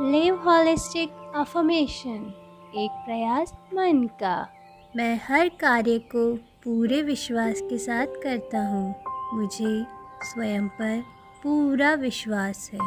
Live holistic affirmation एक प्रयास मन का। मैं हर कार्य को पूरे विश्वास के साथ करता हूँ। मुझे स्वयं पर पूरा विश्वास है।